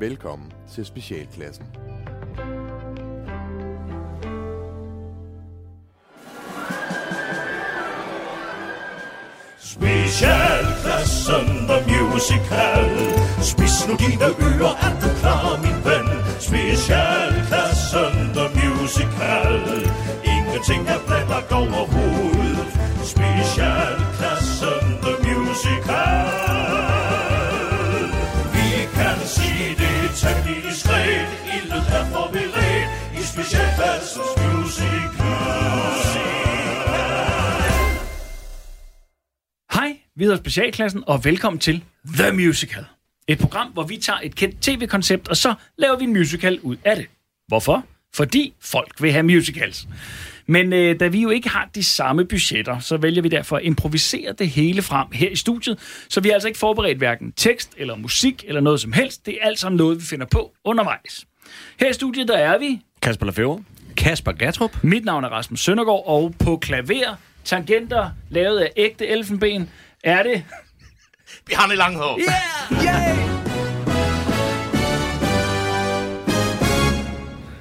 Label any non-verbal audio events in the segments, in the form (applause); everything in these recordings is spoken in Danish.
Velkommen til Specialklassen. Specialklassen The Musical Spis nu dine ører, er du klar, min ven? Specialklassen The Musical Ingenting er planlagt overhovedet Specialklassen The Musical det temmelig diskret Ildet er forberedt i Specialklassens Musical Hej, vi hedder Specialklassen, og velkommen til The Musical. Et program, hvor vi tager et kendt tv-koncept, og så laver vi en musical ud af det. Hvorfor? Fordi folk vil have musicals. Men øh, da vi jo ikke har de samme budgetter, så vælger vi derfor at improvisere det hele frem her i studiet, så vi har altså ikke forberedt hverken tekst eller musik eller noget som helst. Det er alt sammen noget, vi finder på undervejs. Her i studiet, der er vi. Kasper Laføver. Kasper Gatrup. Mit navn er Rasmus Søndergaard, og på klaver, tangenter lavet af ægte elfenben, er det... Bjarne Langhov. Yeah! Yay!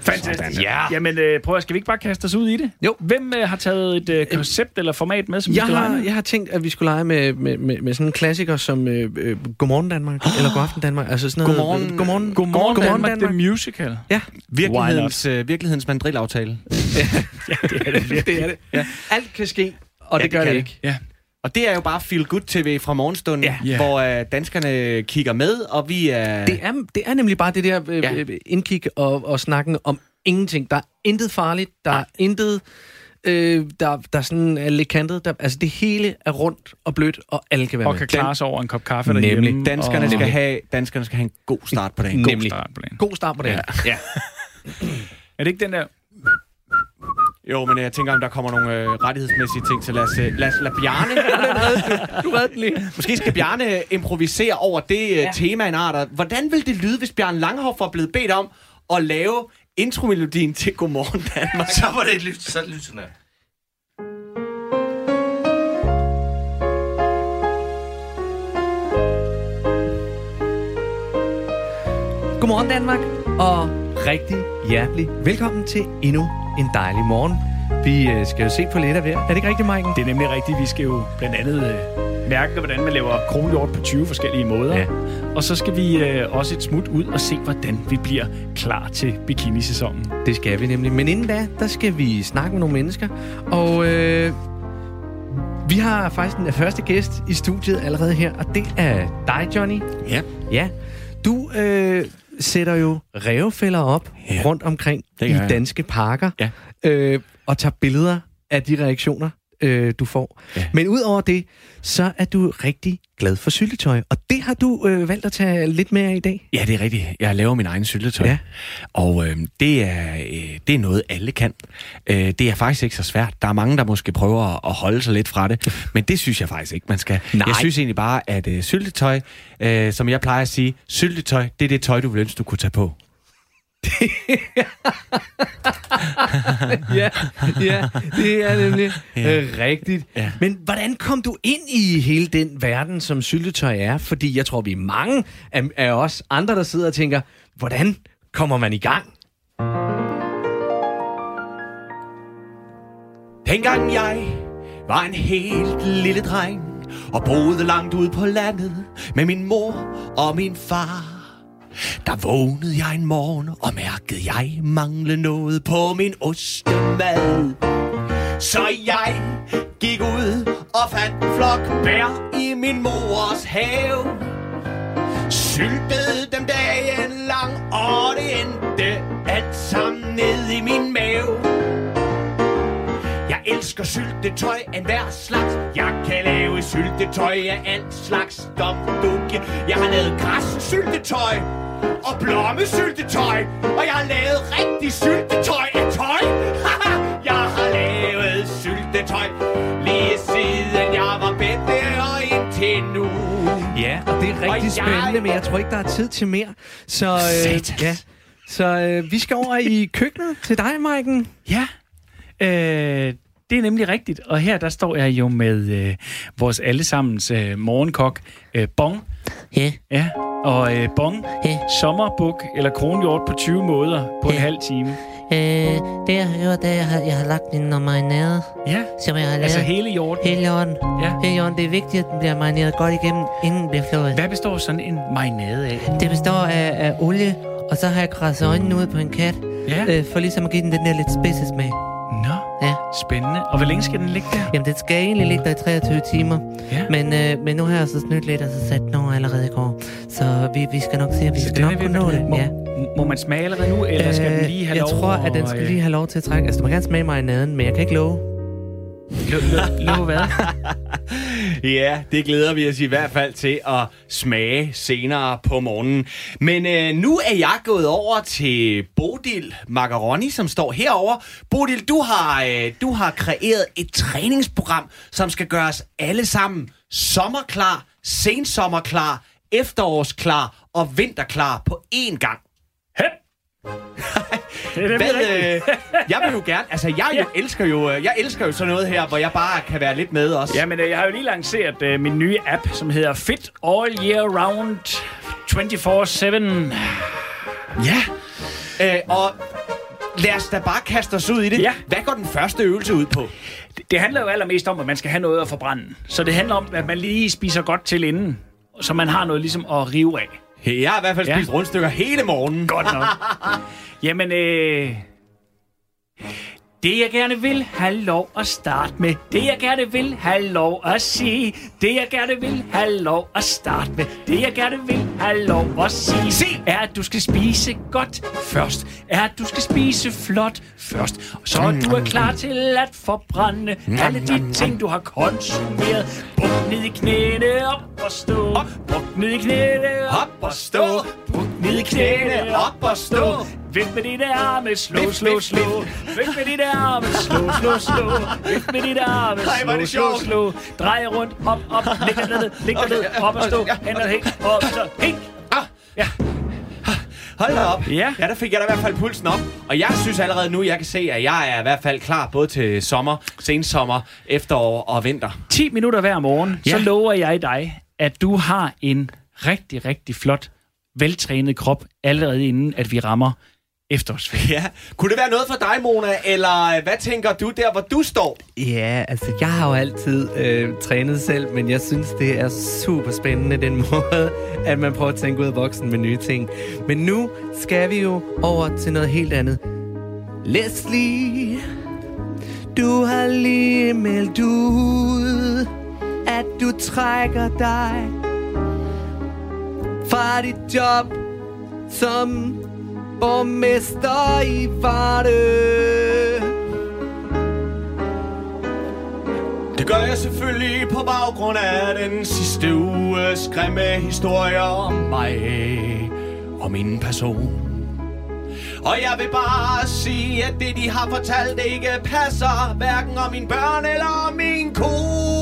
Fantastisk. Ja. Jamen, øh, prøv at, skal vi ikke bare kaste os ud i det? Jo. Hvem øh, har taget et øh, koncept eller format med, som vi Jeg skal lege har, med? jeg har tænkt, at vi skulle lege med, med, med, med sådan en klassiker som øh, øh, Godmorgen Danmark, (gasps) eller Godaften Danmark. Altså sådan noget, Godmorgen- øh, godmorgen, Godmorgen, Godmorgen Danmark, Danmark. The Musical. Ja, Virkelighedens, øh, virkelighedens mandrilaftale. (laughs) Ja, det er det (laughs) det er det. Ja. Alt kan ske, og Ja, det det gør det det. ikke. Ja. Og det er jo bare Feel Good TV fra morgenstunden, Ja. Ja. hvor øh, danskerne kigger med, og vi er... Det er, det er nemlig bare det der øh, Ja. ja. indkig og, og snakken om ingenting. Der er intet farligt, der er intet, øh, der, der sådan er lidt kantet. Der, altså det hele er rundt og blødt, og alle kan være Og med. kan klare sig over en kop kaffe Nemlig. derhjemme. danskerne, og... skal have, danskerne skal have en god start på dagen. God Nemlig. start på dagen. God start på det her. Ja. (laughs) er det ikke den der... Jo, men jeg tænker, om der kommer nogle øh, rettighedsmæssige ting, så lad os, øh, lad, os lade Bjarne... (laughs) Du redde den lige. Måske skal Bjarne improvisere over det øh, ja. tema, en art. Hvordan vil det lyde, hvis Bjarne Langhoff var blevet bedt om at lave intromelodien til Godmorgen Danmark? Så var det et lyt, så lyt sådan her. Godmorgen Danmark, og rigtig hjertelig velkommen til endnu en dejlig morgen. Vi øh, skal jo se på lidt af hver. Er det ikke rigtigt, Maiken? Det er nemlig rigtigt. Vi skal jo blandt andet øh, mærke, hvordan man laver kronhjort på 20 forskellige måder. Ja. Og så skal vi øh, også et smut ud og se, hvordan vi bliver klar til bikinisæsonen. Det skal vi nemlig. Men inden da, der skal vi snakke med nogle mennesker. Og øh, vi har faktisk den første gæst i studiet allerede her, og det er dig, Johnny. Ja. Ja. Du øh, sætter jo revfælder op Ja. rundt omkring i danske parker. Ja. Øh, og tager billeder af de reaktioner, øh, du får. Ja. Men udover det, så er du rigtig glad for syltetøj. Og det har du øh, valgt at tage lidt mere af i dag. Ja, det er rigtigt. Jeg laver min egen syltetøj. Ja. Og øh, det, er, øh, det er noget, alle kan. Øh, det er faktisk ikke så svært. Der er mange, der måske prøver at- holde sig lidt fra det. (laughs) Men det synes jeg faktisk ikke, man skal. Nej. Jeg synes egentlig bare, at øh, syltetøj, øh, som jeg plejer at sige, syltetøj, det er det tøj, du vil ønske, du kunne tage på. (laughs) ja, ja, det er nemlig Ja. øh, rigtigt. Ja. Men hvordan kom du ind i hele den verden, som syltetøj er? Fordi jeg tror, vi er mange af, af os andre, der sidder og tænker, hvordan kommer man i gang? Dengang jeg var en helt lille dreng og boede langt ude på landet med min mor og min far. Der vågnede jeg en morgen og mærkede jeg mangle noget på min ostemad. Så jeg gik ud og fandt en flok bær i min mors have. Syltede dem dagen lang, og det endte alt sammen ned i min mave. Jeg elsker syltetøj af hver slags Jeg kan lave syltetøj af alt slags Dom, Jeg har lavet græs syltetøj og blommesyltetøj Og jeg har lavet rigtig syltetøj af tøj (laughs) Jeg har lavet syltetøj Lige siden jeg var bedre og indtil nu Ja, og det er rigtig Og jeg- spændende, men jeg tror ikke, der er tid til mere. Så, øh, Satans. ja. Så øh, vi skal over i køkkenet til dig, Maiken. Ja, øh, det er nemlig rigtigt. Og her der står jeg jo med øh, vores allesammens øh, morgenkok, øh, Bong. Ja. Ja, Og øh, bong, Ja. sommerbuk eller kronhjort på 20 måder på en Ja. halv time. Øh, det jeg har gjort, det er, jeg har, jeg har lagt den noget marinade, Ja, som jeg har lavet. altså hele hjorten. Hele jorden. Ja. Hele jorden. Det er vigtigt, at den bliver marineret godt igennem, inden den bliver flået. Hvad består sådan en marinade af? Det består af, af olie, og så har jeg krasset øjnene ud på en kat, Ja. øh, for ligesom at give den den der lidt spidse smag. Ja. spændende. Og hvor længe skal den ligge der? Jamen, den skal egentlig ligge der i 23 timer. Ja. Men, øh, men nu har jeg så snydt lidt, og så sat den over allerede i går. Så vi, vi skal nok se, at vi Så skal nok kunne nå det. klar. Ja. Må, må man smage allerede nu, eller skal den lige have jeg lov tror, at den skal øh, lige have lov til at trække. Altså, du må gerne smage marinaden, men jeg kan ikke love. Lov hvad? (laughs) Ja, det glæder vi os i hvert fald til at smage senere på morgenen. Men øh, nu er jeg gået over til Bodil Macaroni, som står herover. Bodil, du har, øh, du har kreeret et træningsprogram, som skal gøre os alle sammen sommerklar, sensommerklar, efterårsklar og vinterklar på én gang. Det er rigtigt. øh, jeg vil jo gerne, altså jeg jo elsker jo, øh, jeg elsker jo sådan noget her, hvor jeg bare kan være lidt med også. Jamen, øh, jeg har jo lige lanceret øh, min nye app, som hedder Fit All Year Round 24-7. Ja. Øh, og lad os da bare kaste os ud i det. Ja. Hvad går den første øvelse ud på? Det, det handler jo allermest om, at man skal have noget at forbrænde. Så det handler om, at man lige spiser godt til inden, så man har noget ligesom at rive af. Jeg har i hvert fald Ja. spist rundstykker hele morgenen. Godt nok. (laughs) Jamen, øh... Det jeg gerne vil have lov at starte med. Det jeg gerne vil have lov at sige. Det jeg gerne vil have lov at starte med. Det jeg gerne vil have lov at sige. Se! Er at du skal spise godt først. Er at du skal spise flot først. Så du er klar til at forbrænde Alle de ting du har konsumeret. Buk ned i knæene op og stå. Buk ned i knæene Op og stå. Ned i knæene op og stå Vift med dine arme, slå, slå, slå. Vift med dine arme, slå, slå, slå. Vift med dine arme, slå, slå, slå. Drej rundt, op, op, læg dig ned, læg dig ned, op og stå. Hænder helt, op, så helt. Ah, Ja, hold da op. Ja. ja, der fik jeg da i hvert fald pulsen op. Og jeg synes allerede nu, jeg kan se, at jeg er i hvert fald klar både til sommer, sensommer, efterår og vinter. 10 minutter hver morgen, så Ja. lover jeg dig, at du har en rigtig, rigtig flot, veltrænet krop, allerede inden, at vi rammer efterårsferien. Ja. Kunne det være noget for dig, Mona? Eller hvad tænker du der, hvor du står? Ja, altså jeg har jo altid øh, trænet selv, men jeg synes, det er super spændende den (laughs) måde, at man prøver at tænke ud af boksen med nye ting. Men nu skal vi jo over til noget helt andet. Leslie, du har lige meldt ud, at du trækker dig fra dit job som borgmester i Varde. Det gør jeg selvfølgelig på baggrund af den sidste uges grimme historier om mig og min person. Og jeg vil bare sige, at det de har fortalt ikke passer, hverken om mine børn eller om min kone.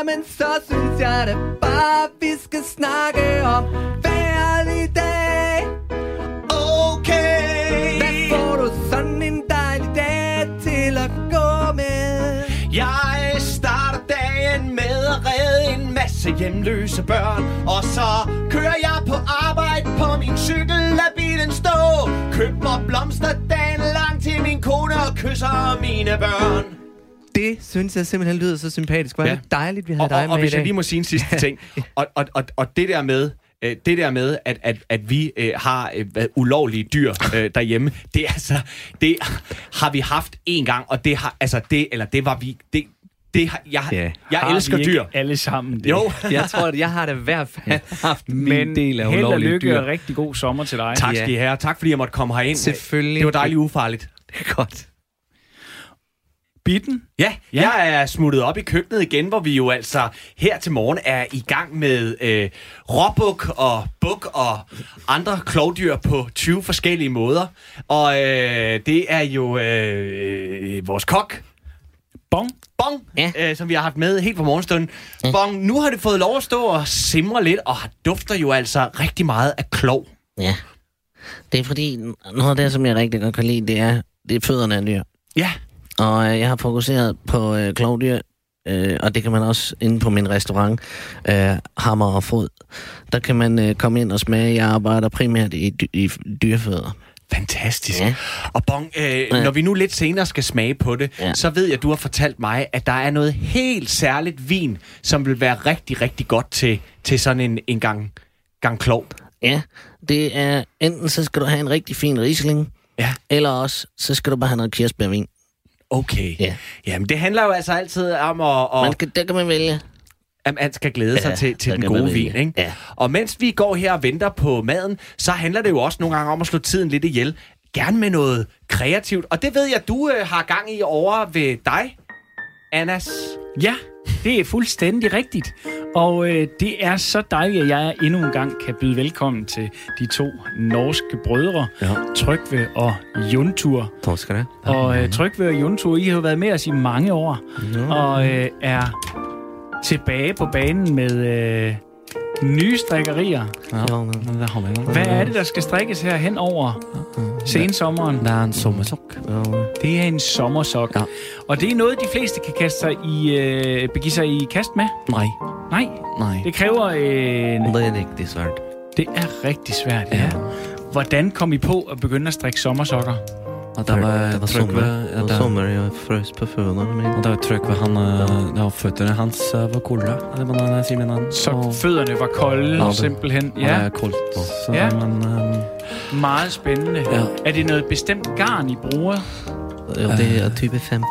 Jamen så synes jeg da bare, vi skal snakke om hver dag. Okay. Hvad får du sådan en dejlig dag til at gå med? Jeg starter dagen med at redde en masse hjemløse børn Og så kører jeg på arbejde på min cykel, lad bilen stå Køb mig blomster dagen lang til min kone og kysser mine børn Det synes jeg simpelthen lyder så sympatisk. Hvor er Ja. det dejligt, vi har Og, dig og, med og i hvis jeg lige må sige en sidste ting (laughs) og, og, og, og det der med øh, det der med, at, at, at vi øh, har øh, ulovlige dyr øh, (laughs) derhjemme, det er altså, det har vi haft en gang, og det har, altså det, eller det var vi, det, det har, jeg, Ja. jeg Har elsker vi ikke dyr. alle sammen det? Jo, (laughs) Jeg tror, at jeg har da i hvert fald haft min Men del af held og ulovlige lykke dyr. og rigtig god sommer til dig. tak Ja. skal I have. Tak fordi jeg måtte komme herind. Selvfølgelig. Det var dejligt ufarligt. Det er godt. Bitten? Ja, ja, jeg er smuttet op i køkkenet igen, hvor vi jo altså her til morgen er i gang med øh, råbuk og buk og andre klovdyr på 20 forskellige måder. Og øh, det er jo øh, vores kok, Bong. Bong, Ja. øh, som vi har haft med helt fra morgenstunden. Bong, nu har det fået lov at stå og simre lidt, og dufter jo altså rigtig meget af klov. Ja. Det er fordi, noget af det, som jeg rigtig godt kan lide, det er, det er fødderne af dyr. Ja, Og øh, jeg har fokuseret på øh, klovdyr, øh, og det kan man også inde på min restaurant, øh, Hammer og Fod. Der kan man øh, komme ind og smage. Jeg arbejder primært i, dy- i dyrefødder. fantastisk. Ja. Og Bong, øh, når vi nu lidt senere skal smage på det, Ja. så ved jeg, at du har fortalt mig, at der er noget helt særligt vin, som vil være rigtig, rigtig godt til, til sådan en, en gang, gang klov. Ja, det er enten så skal du have en rigtig fin Riesling, Ja. eller også så skal du bare have noget kirsebærvin. Okay. Ja. Jamen, det handler jo altså altid om at, at, Man kan, der kan man vælge. at man skal glæde sig Ja, til, til der den gode vin. Ikke? Ja. Og mens vi går her og venter på maden, så handler det jo også nogle gange om at slå tiden lidt ihjel. Gerne med noget kreativt. Og det ved jeg, du øh, har gang i over ved dig, Annas. Ja, det er fuldstændig rigtigt. Og øh, det er så dejligt, at jeg endnu en gang kan byde velkommen til de to norske brødre, Ja. Trygve og Juntur. Tak skal du have. Og øh, Trygve og Juntur, I har jo været med os i mange år, og øh, er tilbage på banen med øh, nye strikkerier. Ja. Hvad er det, der skal strikkes her hen over sensommeren? Det er en sommersok. Det er en sommersok. Ja. Og det er noget, de fleste kan kaste sig i, øh, begive sig i kast med. Nej, Nej, nej. det kræver... Øh, Det er rigtig svært. det er rigtig svært, ja. Hvordan kom I på at begynde at strikke sommersokker? Ja, det var, det var sommer. ja, Det var det, sommer, jeg frøs på fødderne mine. og det var Trygve, han, øh, ja, fødderne hans øh, var kolde, er det man siger med han? Så fødderne var kolde, Ja, det- simpelthen. og det Ja, er koldt, så Ja. ja. men, øh, meget spændende. Ja. Er det noget bestemt garn, I bruger? Ja, det er type 5.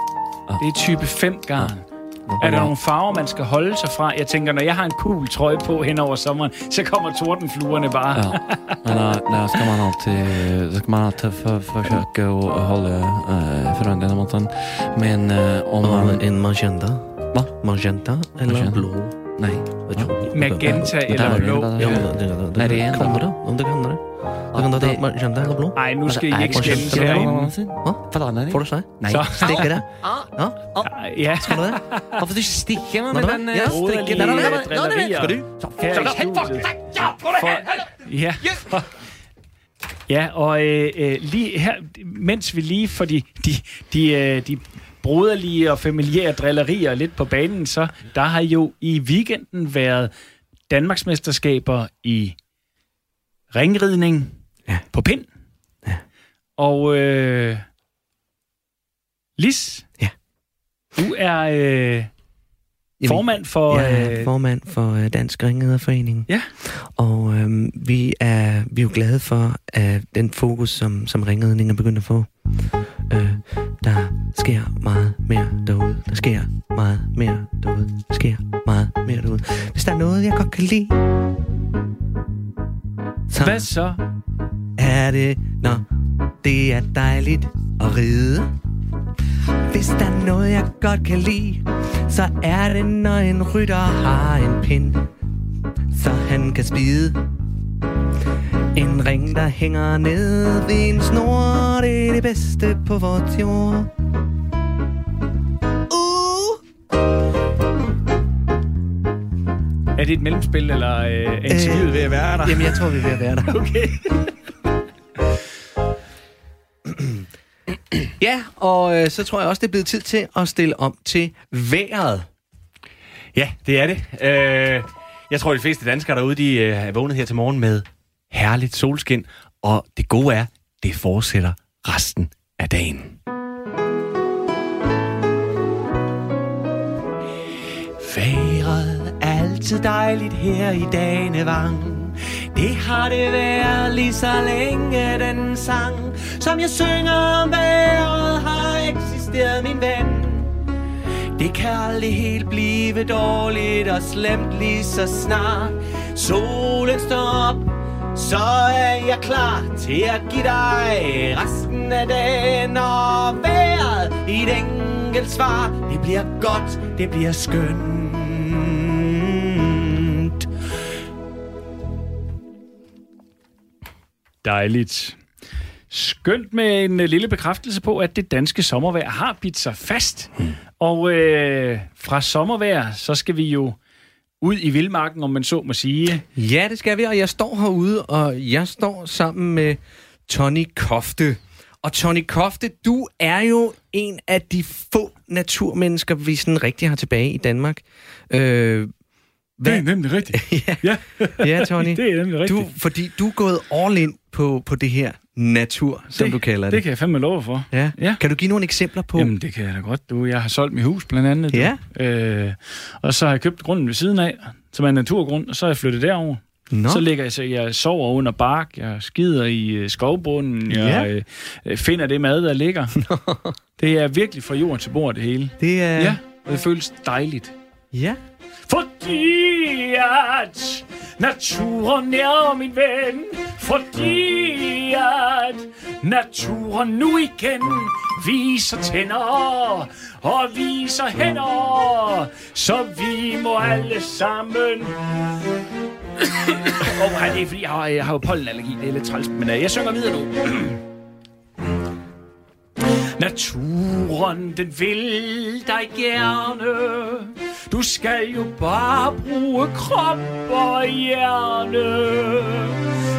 Det er type 5 garn. Er der nogle farver, man skal holde sig fra? Jeg tænker, når jeg har en cool trøje på hen over sommeren, så kommer tordenfluerne bare. ja. Men der, der skal man alltid, så skal man alltid for, forsøke å holde øh, forandringen mot den. Men øh, om man... en magenta. Hvad? Magenta eller Magenta. blå. Nej. Hvad tror du? Magenta eller der er blå. der er- det, Nej, er kan der- du det? Om det kan det? Du kan det magenta eller blå? Ej, nu skal I Ej, ikke hvor skændes skjønt. herinde. Hva? Forandring? Får du sig? Nej. Stikker det? Ja? ja. Skal du det? Hvorfor du stikker Nå, med nå, den? øh, ja. Broderlige strikke. Nej, nej, nej, nej, drillerier. Skal du? Ja, ja, og øh, øh, lige her, mens vi lige får de, de, de, øh, de broderlige og familiære drillerier lidt på banen, så der har jo i weekenden været Danmarksmesterskaber i ringridning Ja. på pind. Ja. Og øh, Lis, Ja. du er øh, formand for... Jeg er øh, formand for øh, Dansk Ringriderforening. Ja. Og øhm, vi, er, vi er jo glade for at den fokus, som, som ringridning er begyndt at få. Øh, der sker meget mere derude. Der sker meget mere derude. Der sker meget mere derude. Hvis der er noget, jeg godt kan lide, så Hvad så? er det, når det er dejligt at ride. Hvis der er noget, jeg godt kan lide, så er det, når en rytter har en pind, så han kan spide. En ring, der hænger ned ved en snor, det er det bedste på vores jord. Uh! Er det et mellemspil, eller øh, er interviewet Øh, ved at være der? Jamen, jeg tror, vi er ved at være der. (laughs) Okay. (clears throat) Ja, og øh, så tror jeg også, det er blevet tid til at stille om til vejret. Ja, det er det. Øh, jeg tror, de fleste danskere derude, de øh, er vågnet her til morgen med herligt solskin. Og det gode er, det fortsætter resten af dagen. Været altid dejligt her i Danevang. Det har det været lige så længe den sang, som jeg synger om vejret, har eksisteret min ven. Det kan aldrig helt blive dårligt og slemt lige så snart solen står op. Så er jeg klar til at give dig resten af dagen og vejret i et enkelt svar. Det bliver godt, det bliver skønt. Dejligt. Skønt med en øh, lille bekræftelse på, at det danske sommervejr har bidt sig fast. Mm. Og øh, fra sommervejr, så skal vi jo ud i vildmarken, om man så må sige. Ja, det skal vi, og jeg står herude, og jeg står sammen med Tony Kofte. Og Tony Kofte, du er jo en af de få naturmennesker, vi sådan rigtig har tilbage i Danmark. Øh, Det er nemlig rigtigt. (laughs) ja, Ja, ja, Tony. (laughs) det er nemlig rigtigt. Du, fordi du er gået all in på, på det her natur, som det, du kalder det. Det kan jeg fandme love for. Ja. Ja. Kan du give nogle eksempler på? Jamen, det kan jeg da godt, du. Jeg har solgt mit hus, blandt andet. Du. Ja. Øh, og så har jeg købt grunden ved siden af, som er en naturgrund, og så har jeg flyttet derover. Nå, Så ligger jeg, så jeg sover under bark, jeg skider i øh, skovbunden, jeg Ja. øh, finder det mad, der ligger. (laughs) det er virkelig fra jord til bord, det hele. det er... Ja, og det føles dejligt. ja. Fordi at naturen er min ven. Fordi at naturen nu igen viser tænder og viser hænder. Så vi må alle sammen... (coughs) Åh, oh, det er fordi, jeg har, jeg har jo pollenallergi. Det er lidt træls, men øh, jeg synger videre nu. (coughs) Naturen, den vil dig gerne. Du skal jo bare bruge krop og hjerne.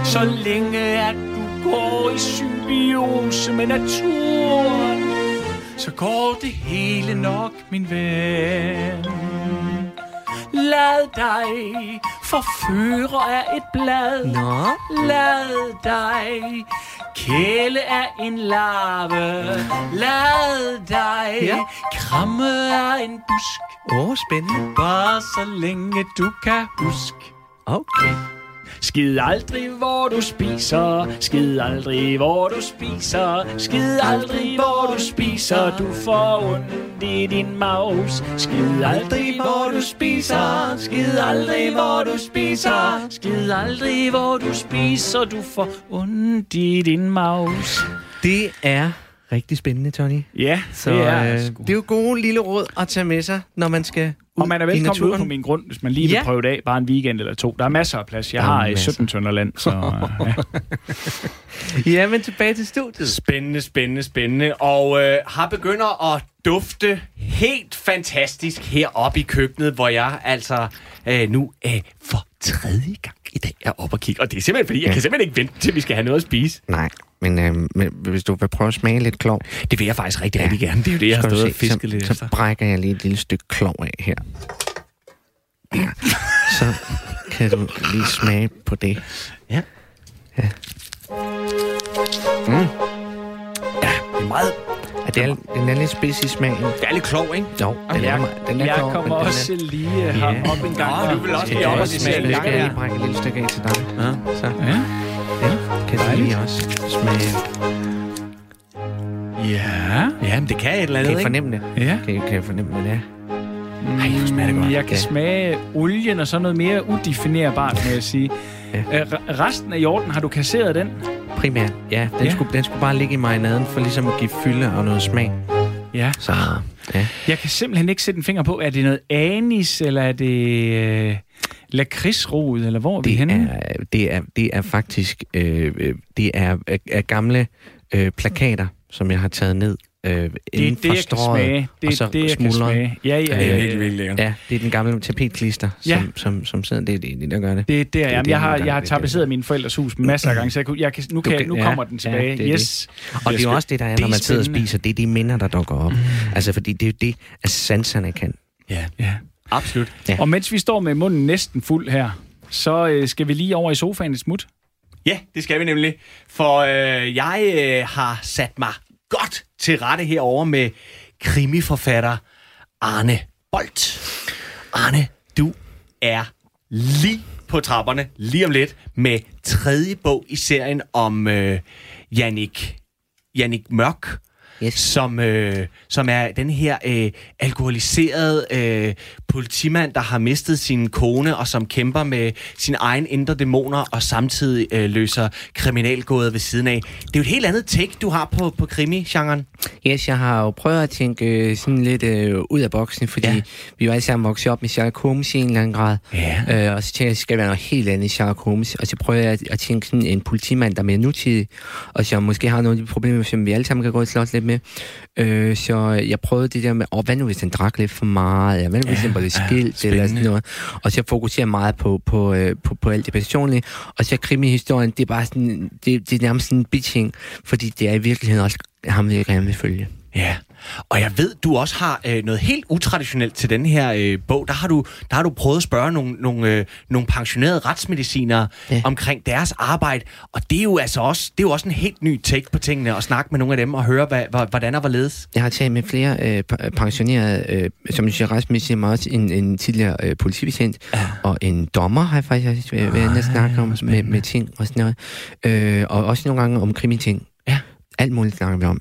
Så længe at du går i symbiose med naturen, så går det hele nok, min ven. Lad dig forføre af et blad. Nå, Lad dig kæle af en larve. Lad dig Ja. kramme af en busk. åh, oh, spændende. Bare så længe du kan huske. Okay. Skid aldrig, hvor du spiser. Skid aldrig, hvor du spiser. Skid aldrig, hvor du spiser. Du får ondt i din maus. Skid aldrig, hvor du spiser. Skid aldrig, hvor du spiser. Skid aldrig, hvor du spiser. Du får ondt i din maus. Det er rigtig spændende, Tony. Ja, Så det er øh, sgu. det er jo gode lille råd at tage med sig, når man skal Og man er i velkommen ud på min grund, hvis man lige vil Ja. prøve det af. Bare en weekend eller to. Der er masser af plads. Jeg har øh, masser. 17 tønder land, så... øh, ja. (laughs) Ja, men tilbage til studiet. Spændende, spændende, spændende. Og øh, har begynder at dufte helt fantastisk heroppe i køkkenet, hvor jeg altså øh, nu øh, for tredje gang i dag er oppe og kigge. Og det er simpelthen fordi, jeg kan simpelthen ikke vente til, vi skal have noget at spise. Nej, men, øh, men hvis du vil prøve at smage lidt klov, Det vil jeg faktisk rigtig, rigtig gerne. Det er jo det, jeg har stået og fisket så, lidt så efter. brækker jeg lige et lille stykke klov af her. Ja. Så kan du lige smage på det. Ja. Ja. Det er meget... Ja, det er, den er lidt spids i smagen. Det er lidt klog, ikke? Jo, den er, Jeg, den er jeg klog, kommer men den også lige herop en gang. Nå, du vil også lige er, op og ja, smage skal, en skal gang jeg her. lige brække et lille stykke af til dig? Ja. Så Ja. ja, kan du lige også smage. Ja. Ja, men det kan et eller Kan andet, I ikke? fornemme det? Ja. Kan I, kan I fornemme, hvad det er? Ej, hvor smager det godt. Jeg kan Ja. smage olien og så noget mere udefinerbart, må jeg sige. Ja. Øh, re- resten af jorden, har du kasseret den? Primært, ja. Den, Ja. Skulle, den skulle bare ligge i marinaden for ligesom at give fylde og noget smag. Ja. Så ja. Jeg kan simpelthen ikke sætte en finger på, er det noget anis, eller er det øh, lakridsrod, eller hvor er vi det, henne? er, det, er, det er faktisk øh, øh, det er, er, er gamle øh, plakater, som jeg har taget ned øh, det er inden det, for jeg kan smage. Det og er så det, jeg kan smuldret. smage. Ja, ja, Det er ja, Virkelig, ja. virkelig lækkert. Ja, det er den gamle tapetklister, Ja. som, som, som sidder. Det er det, det, der gør det. Det er der, Det jamen, det, jeg har, jeg har det er det. tapetseret min forældres hus masser af gange, så jeg, kunne, jeg kan, nu, kan, jeg, nu ja, kommer den ja, tilbage. det er yes. Og det er jo også det, der er, Det når man sidder og spiser. Det er de minder, der dukker op. Mm. Altså, fordi det er jo det, at sanserne kan. Ja, Ja. absolut. Ja. Og mens vi står med munden næsten fuld her, så øh, skal vi lige over i sofaen et smut. Ja, det skal vi nemlig. For øh, jeg øh, har sat mig godt til rette herover med krimiforfatter Arne Bolt. Arne, du er lige på trapperne lige om lidt med tredje bog i serien om øh, Jannik, Jannik Mørk, Yes. som, øh, som er den her øh, alkoholiserede øh, politimand, der har mistet sin kone, og som kæmper med sine egne indre dæmoner, og samtidig øh, løser kriminalgåder ved siden af. Det er jo et helt andet take, du har på, på krimi-genren. Yes, jeg har jo prøvet at tænke øh, sådan lidt øh, ud af boksen, fordi Ja. vi jo alle sammen vokset op med Sherlock Holmes i en eller anden grad. Ja. Øh, og så tænkte jeg, at det skal være noget helt andet i Sherlock Holmes. Og så prøver jeg at, at tænke sådan en politimand, der er mere nutidig, og som måske har nogle af de problemer, som vi alle sammen kan gå og slås lidt med. Øh, så jeg prøvede det der med, åh, hvad nu hvis han drak lidt for meget? Ja, hvad nu hvis han var lidt skilt? eller sådan noget. Og så jeg fokuserer meget på, på, øh, på, på alt det personlige. Og så krimi-historien, det er bare sådan, det, det er nærmest sådan en biting, fordi det er i virkeligheden også ham, jeg gerne vil følge. Ja, og jeg ved, du også har øh, noget helt utraditionelt til den her øh, bog. Der har, du, der har du prøvet at spørge nogle, nogle, øh, nogle pensionerede retsmedicinere ja. Omkring deres arbejde. Og det er jo altså også, det er jo også en helt ny take på tingene, at snakke med nogle af dem og høre, hvad, hvad, hvordan og hvorledes. Jeg har talt med flere øh, pensionerede, øh, som jeg siger retsmæssigt, men også en, en tidligere øh, politibetjent, ja. og en dommer har jeg faktisk været været inde og snakke om med, med ting og sådan noget. Øh, og også nogle gange om krimiting. Alt muligt snakker vi om.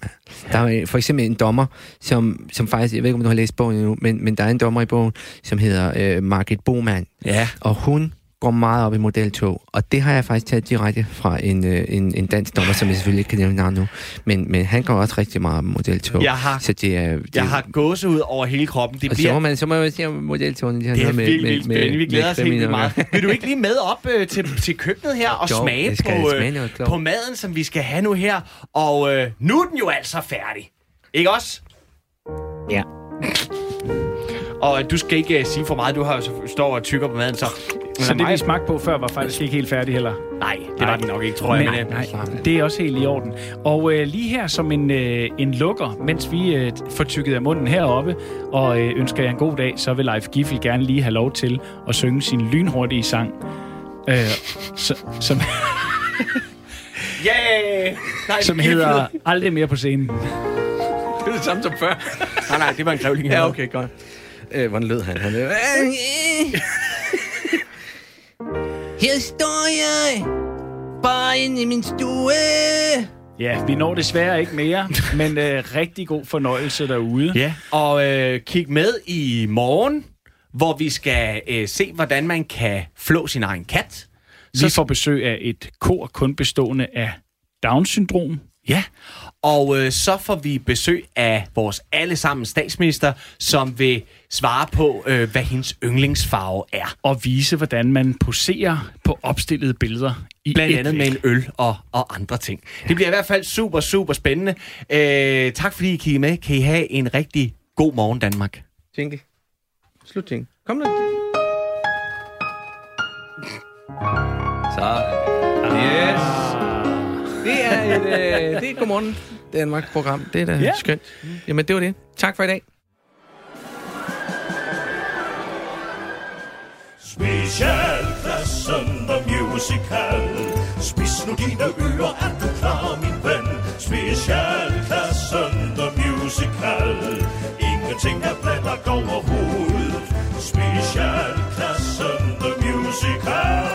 Der er for eksempel en dommer, som, som faktisk, jeg ved ikke, om du har læst bogen endnu, men, men der er en dommer i bogen, som hedder øh, Margit Boman, Ja. og hun går meget op i modeltog, og det har jeg faktisk taget direkte fra en, øh, en, en dansk dommer, som jeg selvfølgelig ikke kan nævne navn nu, men, men han går også rigtig meget op i modeltog. Jeg har- så det er, det, Jeg har gåse ud over hele kroppen. Det og så bliver må, man, så må jeg jo se om modeltogene, de har det er noget med, vildt, med, vildt med. Vi med glæder os helt meget. Vil du ikke lige med op øh, til, til køkkenet her og Jo, smage på, smage øh, noget klogt. på maden, som vi skal have nu her? Og øh, nu er den jo altså færdig. Ikke også? Ja. Og du skal ikke uh, sige for meget. Du har jo står og tykker på maden, så... Så det, vi smagte på før, var faktisk ikke helt færdigt heller. Nej, det var den nok ikke, tror jeg. Men, Men, øh, nej, det er også helt i orden. Og øh, lige her som en, øh, en lukker, mens vi øh, får tykket af munden heroppe, og øh, ønsker jer en god dag, så vil Leif Giffel gerne lige have lov til at synge sin lynhurtige sang. Øh, så, som, (laughs) Yeah! Nej, som det- hedder Aldrig mere på scenen. Det er det samme som før. nej, nej, det var en grævling. Ja, okay, godt. Øh, hvordan lød han? han øh, Her står jeg, bare inde i min stue. Ja, vi når desværre ikke mere, men øh, rigtig god fornøjelse derude. Ja, og øh, kig med i morgen, hvor vi skal øh, se, hvordan man kan flå sin egen kat. Vi får besøg af et kor kun bestående af Down-syndrom. Ja, og øh, så får vi besøg af vores allesammen statsminister, som vil svare på, øh, hvad hendes yndlingsfarve er. og vise, hvordan man poserer på opstillede billeder. I Blandt et andet med en øl og, og andre ting. Det bliver i hvert fald super, super spændende. Øh, tak fordi I kiggede med. Kan I have en rigtig god morgen, Danmark. Jingle. Slut, jingle. Kom nu. Så. Yes. Det er et, øh, det er et Godmorgen Danmark-program. Det er da ja. skønt. Jamen, det var det. Tak for i dag. Specialklassen The Musical. Spis nu dine ører, er du klar, min ven? Specialklassen The Musical. Ingenting er blandt overhovedet. Specialklassen The Musical.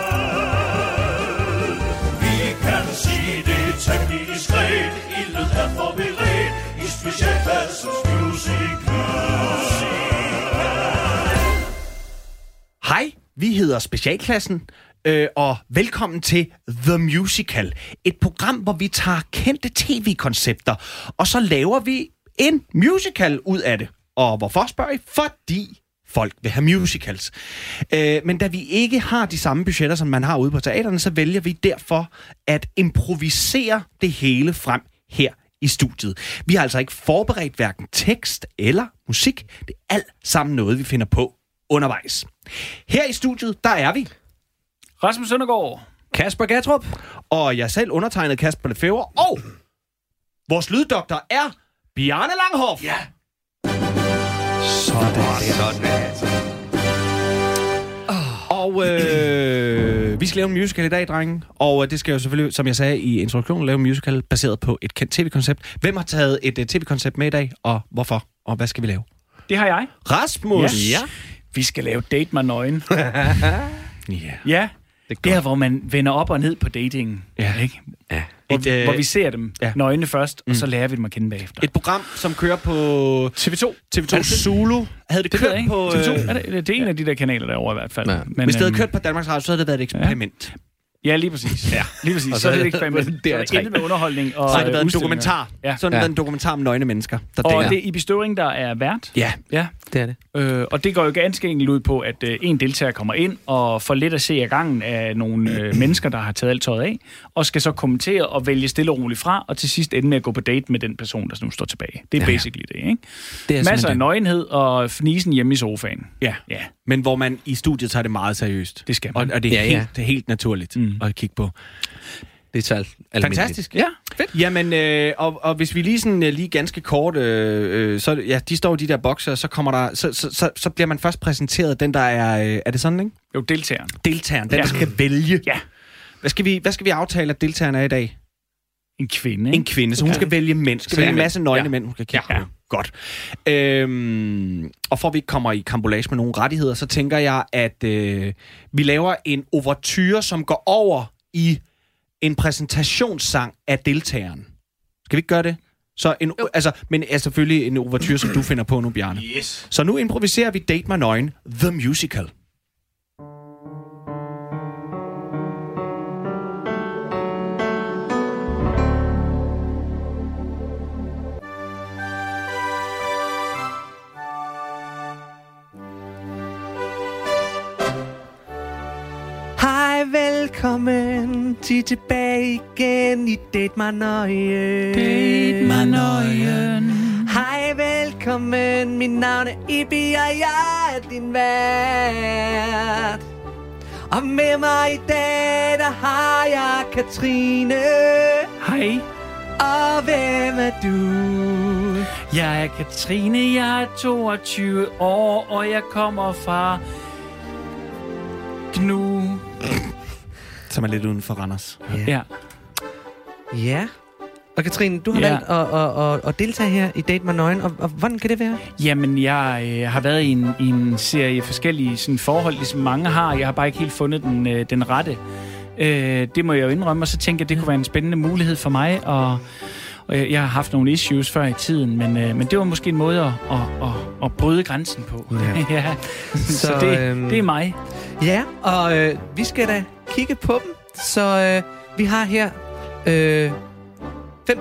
Vi kan sige det temmelig diskret Ildet er forberedt I specialklassens musical. Hej, vi hedder Specialklassen, øh, og velkommen til The Musical. Et program, hvor vi tager kendte tv-koncepter, og så laver vi en musical ud af det. Og hvorfor spørger I? Fordi folk vil have musicals. Øh, men da vi ikke har de samme budgetter, som man har ude på teaterne, så vælger vi derfor at improvisere det hele frem her i studiet. Vi har altså ikke forberedt hverken tekst eller musik. Det er alt sammen noget, vi finder på undervejs. Her i studiet, der er vi. Rasmus Søndergaard. Kasper Gatrup. Og jeg selv undertegnet Kasper Lefebvre. Og vores lyddoktor er Bjarne Langhoff. Ja. Og øh, vi skal lave en musical i dag, drenge. Og øh, det skal jo selvfølgelig, som jeg sagde i introduktionen, lave en musical baseret på et kendt tv-koncept. Hvem har taget et uh, tv-koncept med i dag, og hvorfor? Og hvad skal vi lave? Det har jeg. Rasmus! Ja. Vi skal lave Date mig nøgen. (laughs) ja. Ja, det er der, hvor man vender op og ned på datingen. Ja. Ikke? Ja. hvor, Et, vi, øh, hvor vi ser dem ja. ja. nøgne først, og så lærer vi dem at kende bagefter. Et program, som kører på TV2. TV2 Zulu. Havde det, Det kørt på... TV2. øh, Er det, det er en af de der kanaler derovre i hvert fald. Ja. Men, Hvis det havde øhm, kørt på Danmarks Radio, så havde det været et eksperiment. Ja, lige præcis. Ja, lige præcis. Og så, så er det er ikke det- eksperiment. det Så er det med underholdning og Så havde det været en dokumentar. Ja. Så har det Ja. en dokumentar om nøgne mennesker, der Og dater. det er Ibi Støvring, der er vært. Ja. Ja. Det er det. Øh, og det går jo ganske enkelt ud på, at øh, en deltager kommer ind og får lidt at se af gangen af nogle øh, (clears throat) mennesker, der har taget alt tøjet af, og skal så kommentere og vælge stille og roligt fra, og til sidst ende med at gå på date med den person, der nu står tilbage. Det er Ja. ja. basically det, ikke? Det er Masser af nøgenhed og fnisen hjemme i sofaen. Ja. Ja, Men hvor man i studiet tager det meget seriøst. det skal Og, man. og det er, Ja, ja, ja. Helt, det er helt naturligt mm. At kigge på. Det er så almindeligt. Fantastisk. Ja, fedt. Jamen, øh, og, og hvis vi lige sådan øh, lige ganske kort, øh, øh, så ja, de står de der bokser, så kommer der, så, så, så, så bliver man først præsenteret den der er, øh, er det sådan, ikke? jo, deltageren. Deltageren, den Ja. der skal vælge. Ja. Hvad skal vi, hvad skal vi aftale, at deltageren er i dag? En kvinde, ikke? En kvinde, så hun Ja. skal vælge mænd. Skal vælge en masse nøgne Ja. mænd, hun skal kigge Ja. på. Godt. Øhm, og for at vi ikke kommer i kambolage med nogle rettigheder, så tænker jeg, at øh, vi laver en overture, som går over i en præsentationssang af deltageren. Skal vi ikke gøre det? Så en, altså, men er selvfølgelig en overture, som du finder på nu, Bjarne. Yes. Så nu improviserer vi Date mig nøgen, The Musical. Velkommen til tilbage igen i Date mig nøje. Date mig nøgen. Hej, velkommen. Mit navn er Ibi, og jeg er din vært. Og med mig i dag, der har jeg Katrine. Hej, Og hvem er du? jeg er Katrine, jeg er 22 år, og jeg kommer fra Gnu. Som er lidt uden for Randers. Ja. Ja. Og Katrine, du har Ja. valgt at, at, at, at deltage her i Date mig nøgen, og, og hvordan kan det være? Jamen, jeg øh, har været i en, i en serie forskellige sådan, forhold, ligesom mange har. Jeg har bare ikke helt fundet den, øh, den rette. Øh, det må jeg jo indrømme, og så tænker jeg, det kunne være en spændende mulighed for mig. Og, og jeg jeg har haft nogle issues før i tiden, men, øh, men det var måske en måde at, at, at, at bryde grænsen på. Ja. (laughs) ja. Så, Så, så det, øhm, det er mig. Ja, og øh, vi skal da kigge på dem. Så øh, vi har her øh, fem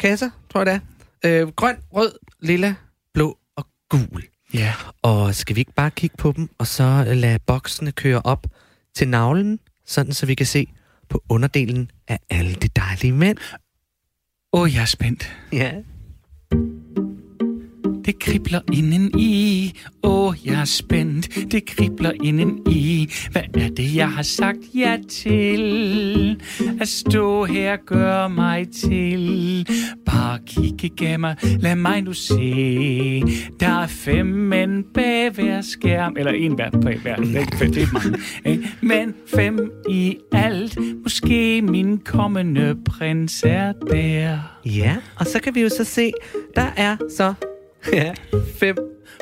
kasser, tror jeg det er. Øh, grøn, rød, lilla, blå og gul. Ja. Og skal vi ikke bare kigge på dem, og så lade boksene køre op til navlen, sådan så vi kan se på underdelen af alle de dejlige mænd? Åh, oh, jeg er spændt. Ja. Det kribler inden i. Åh, oh, jeg er spændt. Det kribler inden i. Hvad er det, jeg har sagt ja til? At stå her gør mig til. Bare kigge gennem mig. Lad mig nu se. Der er fem mænd bag hver skærm. Eller en hver bag hver. Det er fem, det er mange. Men fem i alt. Måske min kommende prins er der. Ja, og så kan vi jo så se, der er så ja, fem,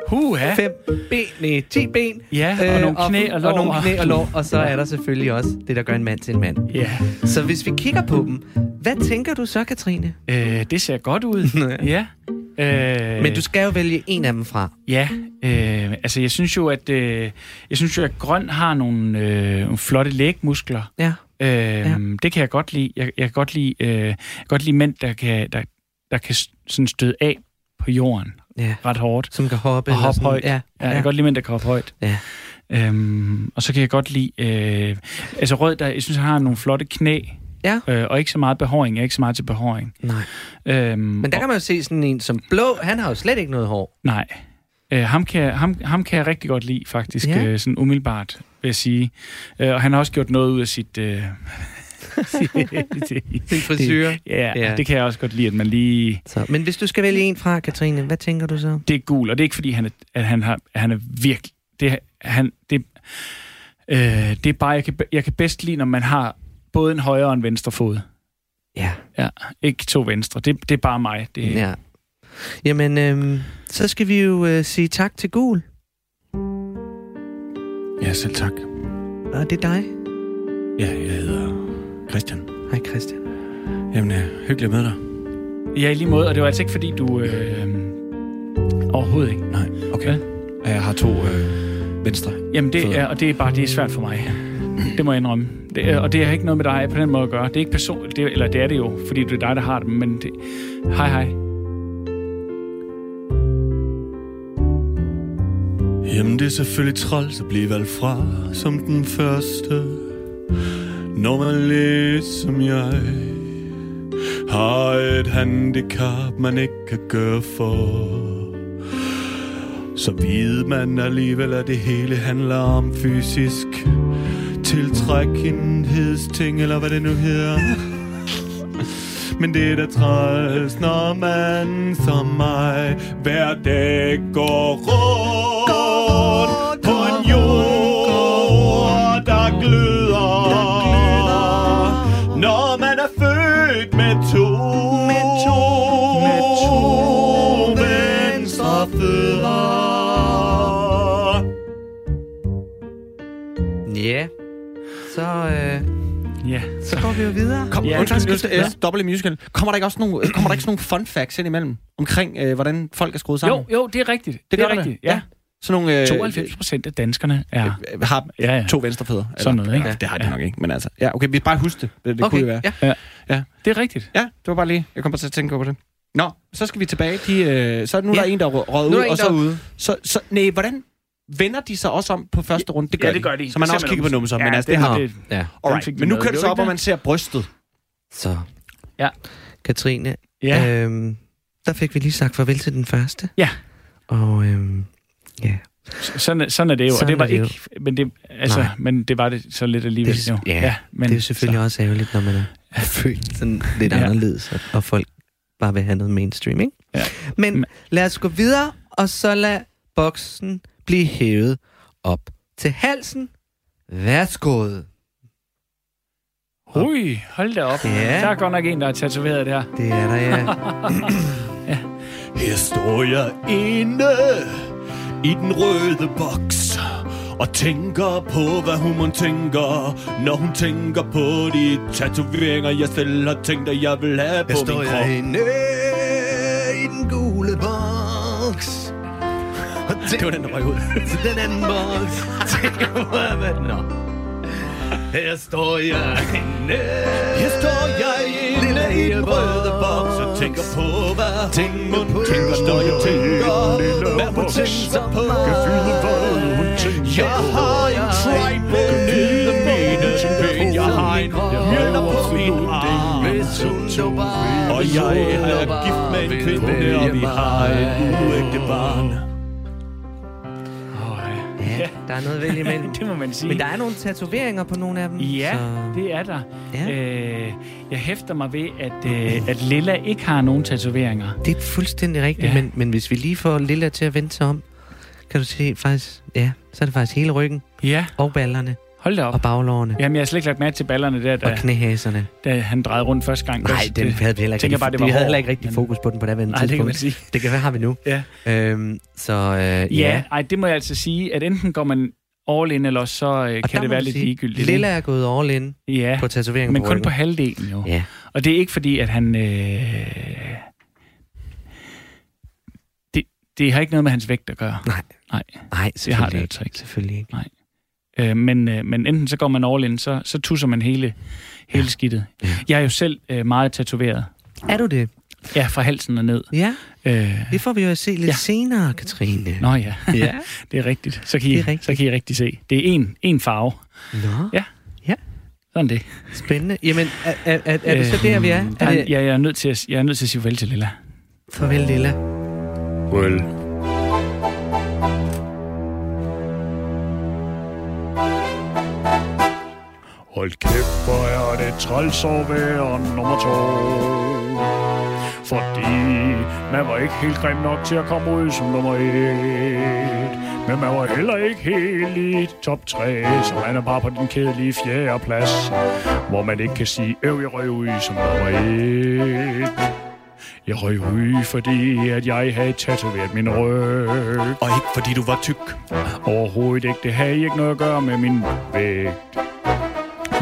Huha. fem ben, nej, ti ben. Ja, og nogle knæ og lår. Og nogle knæ og lår, og så er der selvfølgelig også det, der gør en mand til en mand. Ja. Så hvis vi kigger på dem, hvad tænker du så, Katrine? Øh, det ser godt ud. (laughs) ja. Øh, Men du skal jo vælge en af dem fra. Ja, øh, altså jeg synes jo, at øh, jeg synes jo, at grøn har nogle, øh, nogle flotte lægmuskler. Ja. Øh, ja. Det kan jeg godt lide. Jeg, jeg kan godt lide, øh, jeg kan godt lide mænd, der kan, der, der kan sådan støde af på jorden Ja. ret hårdt. Som kan hoppe. Og hoppe sådan. højt. Ja, Ja, ja. jeg kan godt lide mænd, der kan hoppe højt. Ja. Øhm, og så kan jeg godt lide... Øh, altså rød, der, jeg synes, han har nogle flotte knæ. Ja. Øh, og ikke så meget behåring. Jeg er ikke så meget til behåring. Nej. Øhm, Men der kan man jo se sådan en som blå, han har jo slet ikke noget hår. Nej. Øh, ham, kan, ham, ham kan jeg rigtig godt lide, faktisk, ja. øh, sådan umiddelbart, vil jeg sige. Øh, og han har også gjort noget ud af sit... Øh, (laughs) Sin frisyr. ja, Ja. ja, det kan jeg også godt lide, at man lige... Så, men hvis du skal vælge en fra, Katrine, hvad tænker du så? Det er gul, og det er ikke, fordi han er, at han, har, at han er virkelig... Det, er- han, det, øh, det er bare, jeg kan, jeg kan bedst lide, når man har både en højre og en venstre fod. Ja. Ja, ikke to venstre. Det, det er bare mig. Det, ja. Jamen, øhm, så skal vi jo øh, sige tak til Gul. Ja, selv tak. Og det er dig. Ja, jeg hedder Christian. Hej Christian. Jamen, øh, hyggeligt at møde dig. Ja, i lige måde, og det var altså ikke fordi du... Øh, overhovedet ikke. Nej, okay. Ja. Jeg har to øh, venstre. Jamen, det Fødder. er, og det er bare det er svært for mig. Det må jeg indrømme. Det er, og det har ikke noget med dig på den måde at gøre. Det er ikke personligt, det, eller det er det jo, fordi det er dig, der har det, men det... Hej, hej. Jamen det er selvfølgelig træls at blive valgt fra som den første når man ligesom jeg Har et handicap man ikke kan gøre for Så ved man alligevel at det hele handler om fysisk Tiltrækkenhedsting eller hvad det nu hedder. Men det er da træls, når man som mig hver dag går rundt. To, med to, med to venstre fødder. Ja. Så, øh, Ja. så går vi jo videre. Kom, Ja, ja, undskyld, just, ja. ja. dobbelt musical. Kommer der ikke også nogle, kommer der ikke sådan nogle fun facts ind imellem? Omkring, øh, hvordan folk er skruet sammen? Jo, jo, det er rigtigt. Det, det det er rigtigt. Ja. Sådan nogle... Øh, 92 procent af danskerne er... øh, har Ja, ja. to venstrefødder. Sådan noget, ikke? Ja, det har de Ja. nok ikke, men altså... Ja, okay, vi bare huske det. Det, det Okay, kunne det være. ja. Det er rigtigt. Ja, det var bare lige... Jeg kom bare til at tænke på det. Nå, så skal vi tilbage. De, øh, så nu er Ja. der en, der er røget Nu ud, er der en, og der så, ude. så, så... Nej, hvordan vender de sig også om på første runde? Det gør, ja, det gør de. Så man Det også kigger på numser, ja, men altså, det, det, har... det, Ja. Alright, de men nu kører det så op, og man ser brystet. Så. Ja. Katrine, Ja. øhm, der fik vi lige sagt farvel til den første. Ja. Og øhm, ja, Sådan, sådan er det jo, Sådan og det var det jo. ikke, men det, altså, Nej. men det var det så lidt alligevel. Det er- jo. ja, men, det er jo selvfølgelig også ærgerligt, når man er, er født sådan lidt Ja. anderledes, og, og folk bare vil have noget mainstream, ikke? Ja. Men lad os gå videre, og så lad boksen blive hævet op til halsen. Værsgo. Ui, hold da op. Ja. Der er godt nok en, der er tatoveret der. Det er der, (clears throat) ja. Her står jeg inde i den røde boks og tænker på, hvad hun må tænker, når hun tænker på de tatoveringer, jeg selv har tænkt, at jeg vil have på min krop. inde i den gule boks. (laughs) Det var den, der røg ud. (laughs) Til den anden boks. Tænker på, hvad... Nå. Her står jeg inde. Her står jeg inde i den røde boks og tænker på, hvad hun må tænker, når jeg tænker, hvad hun tænker på. Jeg har en tribe nede mine ben, jeg har en mjølner på min arm. Og jeg er gift med en kvinde, og vi har et uægte barn. Ja, (laughs) der er noget vælge imellem. (laughs) det må man sige. Men der er nogle tatoveringer på nogle af dem. Ja, så... det er der. Ja. Øh, jeg hæfter mig ved, at, øh, at Lilla ikke har nogen tatoveringer. Det er fuldstændig rigtigt, Ja. ja. men, men hvis vi lige får Lilla til at vende sig om, kan du se faktisk, ja, så er det faktisk hele ryggen Ja, og ballerne hold da op. og baglårene Jamen, jeg har slet ikke lagt mærke til ballerne der, og da, knæhaserne. da han drejede rundt første gang. Nej, Det- den det- havde vi heller ikke bare, det var vi havde heller ikke rigtig men- fokus på den på det Nej, det kan man sige. Det kan være, har vi nu. Ja. Øhm, så øh, ja. Ja, ej, det må jeg altså sige, at enten går man all in, eller så øh, Og kan det være lidt ligegyldigt. Lilla er gået all in? Ja, på tatoveringer men på kun ryggen. på halvdelen jo. Ja. Og det er ikke fordi, at han... Øh, det, det har ikke noget med hans vægt at gøre. Nej. Nej, Nej, det har det selvfølgelig altså ikke. Selvfølgelig ikke. Øh, men, øh, men enten så går man all in, så, så tusser man hele, hele ja. skidtet. Ja. Jeg er jo selv øh, meget tatoveret. Er du det? Ja, fra halsen og ned. Ja, Øh, det får vi jo at se lidt Ja. ja. senere, Katrine. nå ja, Ja. (laughs) det er rigtigt. Så kan, I, Det er rigtigt. så kan I rigtig se. Det er en, en farve. Nå, Ja. Sådan det. spændende. Jamen, er, er, er, er det så der, vi er? Er det, jeg, jeg, er nødt til at, jeg er nødt til at sige farvel til Lilla. Farvel, Lilla. Well. Hold kæft, hvor er det træls at være nummer to. Fordi man var ikke helt grim nok til at komme ud som nummer et. Men man var heller ikke helt i top 3, så man er bare på den kedelige fjerde plads. Hvor man ikke kan sige, øv, jeg røg ud som nummer et. Jeg røg ud, fordi at jeg havde tatoveret min ryg. Og ikke fordi du var tyk. Overhovedet ikke. Det havde ikke noget at gøre med min vægt.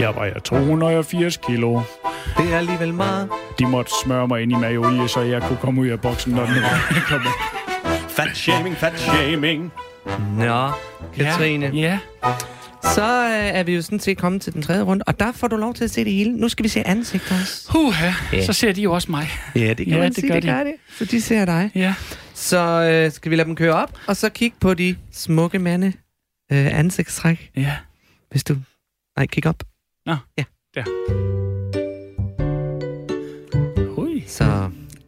Jeg vejer 280 kilo. Det er alligevel meget. De måtte smøre mig ind i majolie, så jeg kunne komme ud af boksen, når den kom. Fat shaming, fat shaming. Nå, Katrine. Ja. Så øh, er vi jo sådan set kommet til den tredje runde, og der får du lov til at se det hele. Nu skal vi se ansigter også. Huha, Ja. så ser de jo også mig. Ja, det kan Ja, man det sige, gør det de. gør det. Så de ser dig. Ja. Så øh, skal vi lade dem køre op, og så kigge på de smukke mande øh, ansigtstræk, Ja. hvis du... Nej, kig op. Hui. Så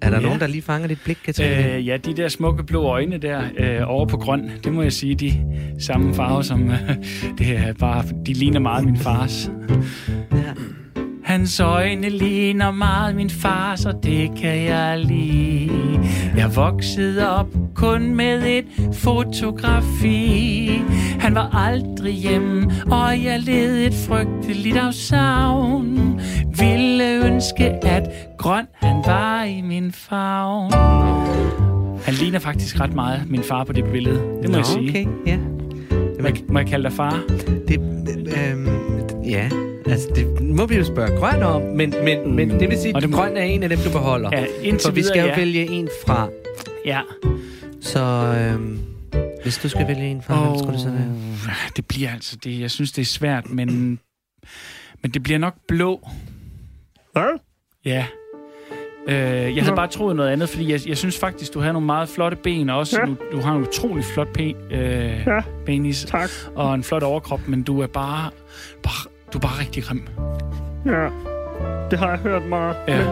er der Ja. nogen, der lige fanger dit blik, Katrine? Øh, ja, de der smukke blå øjne der øh, over på grøn, det må jeg sige, de samme farve som... Øh, det er bare, de ligner meget min fars. Ja. Hans øjne ligner meget min fars, og det kan jeg lide. Jeg voksede op kun med et fotografi. Han var aldrig hjemme, og jeg led et frygteligt af savn. Ville ønske, at grøn han var i min favn. Han ligner faktisk ret meget min far på det billede. Det må Nå, jeg sige. okay, ja. Må jeg, må jeg kalde dig far? Det, øh, ja, altså det må vi jo spørge Grøn om, men, men, men det vil sige, at det Grøn er en af dem, du beholder. Ja, indtil For vi skal jo ja. vælge en fra. Ja. Så øh, hvis du skal vælge en fra, hvem skulle det så være? Det bliver altså det. Jeg synes, det er svært, men, men det bliver nok blå. Hvad? Ja. Øh, jeg havde bare troet noget andet, fordi jeg, jeg synes faktisk, du havde nogle meget flotte ben, og også Ja. du, du har en utrolig flot pen, øh, Ja. penis Tak. og en flot overkrop, men du er bare, bare du er bare rigtig grim. Ja. Det har jeg hørt meget. Ja. Men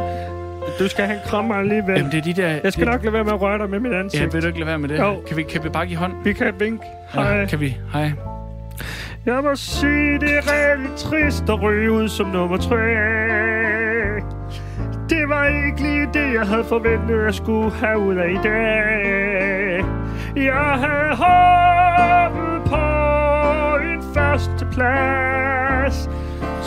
du skal have en krammer alligevel. Jamen, det er de der... Jeg skal det, nok lade være med at røre dig med mit ansigt. Ja, vil du ikke lade være med det? Jo. Kan vi, kan vi bare give hånd? Vi kan vinke. Hej. Ja, kan vi? Hej. Jeg må sige, det er rigtig trist at ryge ud som nummer tre. Det var ikke lige det, jeg havde forventet, jeg skulle have ud af i dag. Jeg havde håbet på en første plads.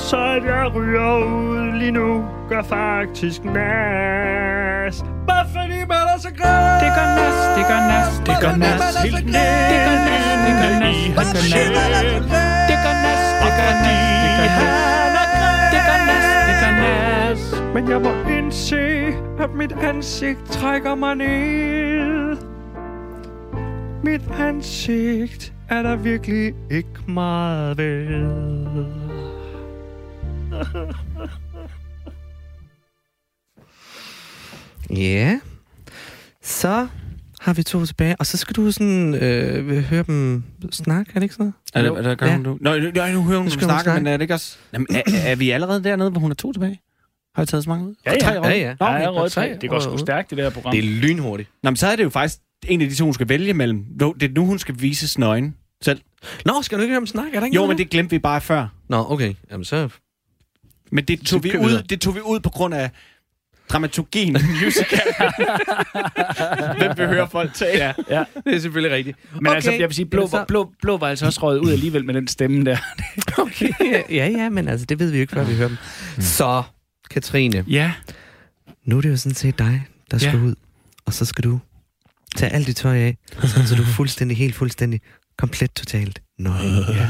Så at jeg ryger ud lige nu, gør faktisk nas. Bare fordi man er så glad. Det gør nas, det gør nas, det gør nas. Helt Det gør nas, det gør nas, det gør nas. Det gør nas, det gør nas, det gør nas. Det gør nas, det gør nas. Men jeg må indse, at mit ansigt trækker mig ned. Mit ansigt er der virkelig ikke meget ved. (laughs) Ja. Så har vi to tilbage, og så skal du sådan øh, høre dem snakke, er det ikke sådan Er det, er det, gør Ja. nu? Nå, nu, nu hører hun dem snakke, snakke. men er det ikke også... Jamen, er, er, vi allerede dernede, hvor hun er to tilbage? Har vi taget så mange ud? Ja, ja. Tre Ja, ja. Nå, Ja, okay. jeg rød tre. Det går sgu røde. stærkt, det der program. Det er lynhurtigt. Nå, men så er det jo faktisk en af de to, hun skal vælge mellem. Det er nu, hun skal vise snøjen selv. Nå, skal du ikke høre dem snakke? Er der ikke Jo, noget men det glemte vi bare før. Nå, okay. Jamen så... Men det tog, vi ud, det tog vi ud på grund af dramaturgien i musical. (laughs) Hvem vil høre folk tale? Ja. Ja. Det er selvfølgelig rigtigt. Men okay. altså, jeg vil sige, blå, Så- blå, blå var altså også røget ud alligevel med den stemme der. (laughs) Okay. ja, ja, men altså, det ved vi jo ikke, før vi hører dem. Så, Katrine, Ja. nu er det jo sådan set dig, der skal Ja. ud. Og så skal du tage alt dit tøj af, sådan, så du er fuldstændig, helt fuldstændig, komplet totalt nøgen. (laughs) Ja.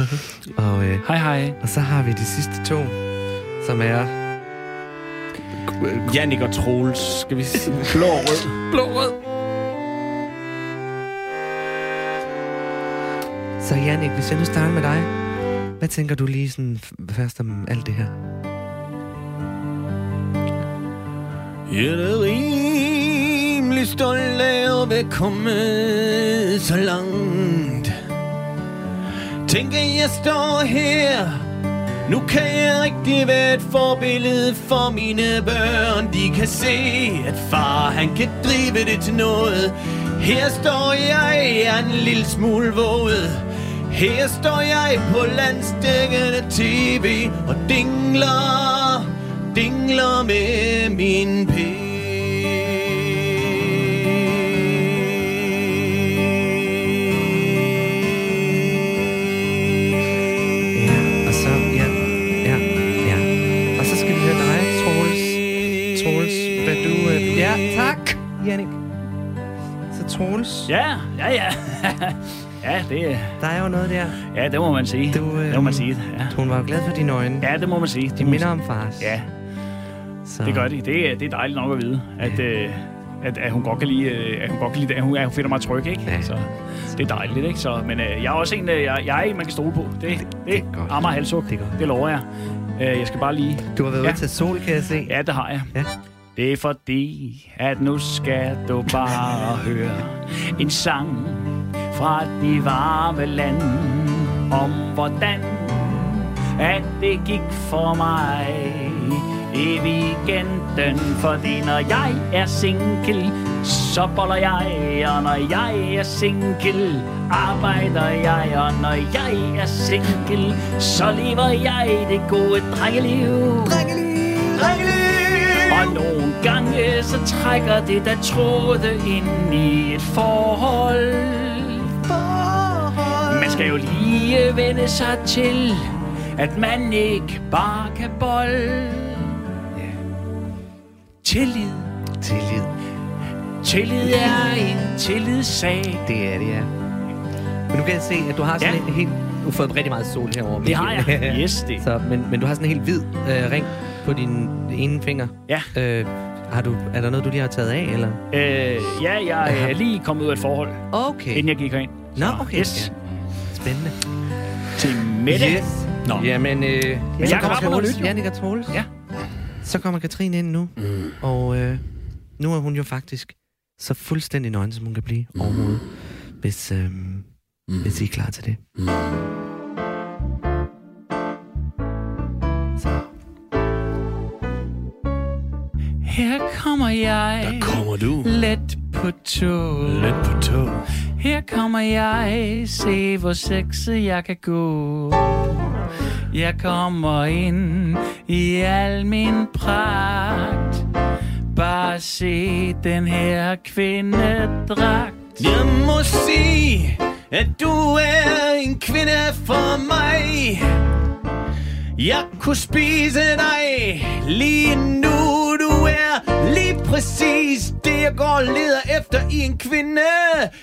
Og, øh, Hej, hej. og så har vi de sidste to, som er Jannik og Troels, skal vi sige. (laughs) Blå rød. blå rød. Så Jannik, hvis jeg nu starter med dig, hvad tænker du lige sådan først om alt det her? Jeg er rimelig stolt af at være kommet så langt. Tænk, at jeg står her. Nu kan jeg rigtig være et forbillede for mine børn. De kan se, at far han kan drive det til noget. Her står jeg, en lille smule våget Her står jeg på landstækkende tv og dingler, dingler med min Ja, tak, Jannik. Så Troels, ja. Ja, ja, ja. (laughs) ja, det, der er jo noget der. ja, det må man sige. Du, øh, det må man sige, ja. Hun var jo glad for dine øjne. Ja, det må man sige. De minder om fars. Ja. Så, Det gør de. Det er, det er dejligt nok at vide, at, øh, at, at hun godt kan lide, øh, at hun godt kan lide det. At hun, at hun finder mig tryg, ikke? Ja. Så det er dejligt, ikke? Så, men øh, jeg er også en, øh, jeg, jeg er en, man kan stole på. Det, det, det er godt. Amager. Det er godt. Det lover jeg. Øh, jeg skal bare lige... Du har været Ja. ude til sol, kan jeg se. Ja, det har jeg. Ja. Det er fordi, at nu skal du bare høre en sang fra de varme lande om hvordan at det gik for mig i weekenden. Fordi når jeg er single, så boller jeg, og når jeg er single, arbejder jeg, og når jeg er single, så lever jeg det gode drengeliv. Og nogle gange så trækker det der tråde ind i et forhold. Man skal jo lige vende sig til, at man ikke bare kan bolle. Tillid. Tillid. Tillid er en tillidssag. Det er det, ja. Men nu kan jeg se, at du har sådan Ja. en helt... Du har fået rigtig meget sol herovre. Det har jeg. Yes, det. (laughs) Så, men, men du har sådan en helt hvid øh, ring på din ene finger. Ja. Øh, har du, er der noget, du lige har taget af, eller? Øh, ja, jeg er lige kommet ud af et forhold, Okay. inden jeg gik herind. Nå, Så, okay. Yes. Ja. Spændende. Til Mette. Yes. Nå. Jamen, øh, jeg så er kommer Troels. Jannik og Troels. Ja. Så kommer Katrine ind nu. Mm. Og øh, nu er hun jo faktisk så fuldstændig nøgen, som hun kan blive mm. overhovedet. Hvis, øh, mm. hvis I er klar til det. Mm. Kommer jeg. Der kommer du. Let på tog. Let på tog. Her kommer jeg, se hvor sexet jeg kan gå. Jeg kommer ind i al min pragt. Bare se den her kvindedragt. Jeg må sige, at du er en kvinde for mig. Jeg kunne spise dig lige nu. Du er lige præcis det, jeg går og leder efter i en kvinde.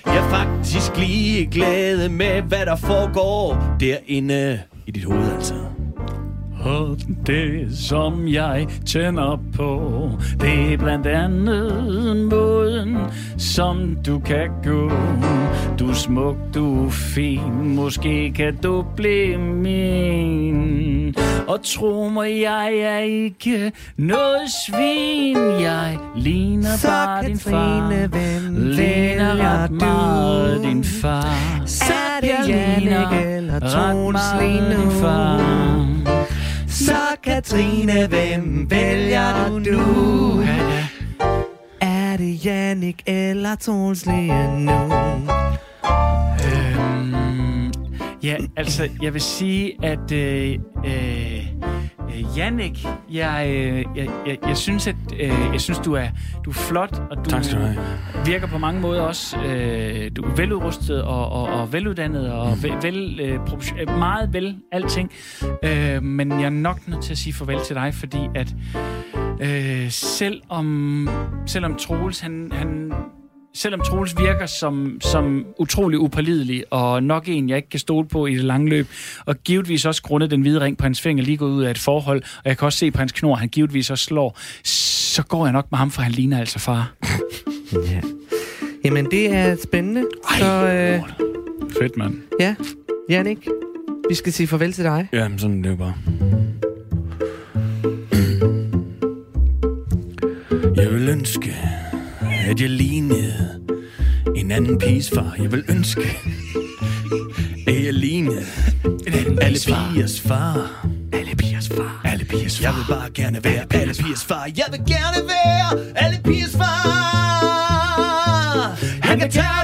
Jeg er faktisk lige glad med, hvad der foregår derinde i dit hoved, altså. Og det, som jeg tænder på, det er blandt andet måden, som du kan gå. Du er smuk, du er fin, måske kan du blive min. Og tro mig, jeg er ikke noget svin, jeg ligner Så bare din far. Hvem Ligner ret du? meget din far. Er det Jeg ligner ret meget din far. Katrine, hvem vælger du nu? Er det Jannik eller Troels lige nu? Øhm, ja, altså, jeg vil sige, at øh, øh, øh, Jannik, jeg, øh, jeg, jeg, jeg synes, at øh, jeg synes, du er, du er flot, og du Tak skal du have. virker på mange måder også. Øh, du er veludrustet og, og, og veluddannet og Mm. vel, vel, øh, øh, meget vel alting. Øh, men jeg er nok nødt til at sige farvel til dig, fordi at øh, selvom, selvom Troels, han, han selvom Troels virker som, som utrolig upålidelig, og nok en, jeg ikke kan stole på i det lange løb, og givetvis også grundet den hvide ring på hans finger lige gået ud af et forhold, og jeg kan også se på hans knor, han givetvis også slår, så går jeg nok med ham, for han ligner altså far. (laughs) Ja. Jamen, det er spændende. Ej, Så øh, Fedt, mand. ja, Jannik, vi skal sige farvel til dig. Jamen, sådan er det jo bare. Jeg vil ønske, at jeg lignede en anden piges far. Jeg vil ønske, at jeg lignede alle pigers far. Alle pigers far. Alle pigers far. Jeg vil bare gerne være alle pigers far. Jeg vil gerne være alle pigers far. Han kan tage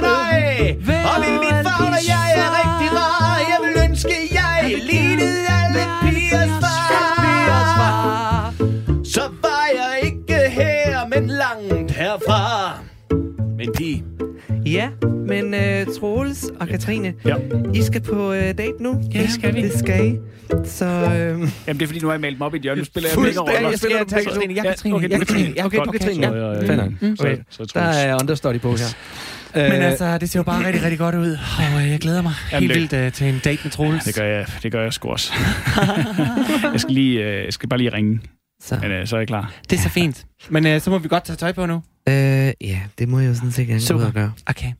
og Katrine, Ja. I skal på øh, date nu. Ja, det skal vi. Det skal I. Så øh, Jamen, det er fordi, nu har jeg malet mig op i et hjemme. Nu spiller jeg Fuldstændig. roller. Jeg skal Spiller tage du- Katrine. Jeg Ja, er Katrine. okay, Jeg du- Katrine. Ja, okay, Katrine. Så, øh, Fair nok. så- Okay. så der er understudy på her. Men Øh, altså, det ser jo bare rigtig, rigtig godt ud. Og øh, jeg glæder mig Jamen, helt det- vildt uh, til en date med Troels. Det gør jeg, det gør jeg sgu også. (laughs) jeg, skal lige, øh, jeg skal bare lige ringe. Så, Men øh, så er jeg klar. Det er så fint. Men øh, så må vi godt tage tøj på nu. øh, ja, det må jeg jo sådan set gerne gøre. Okay.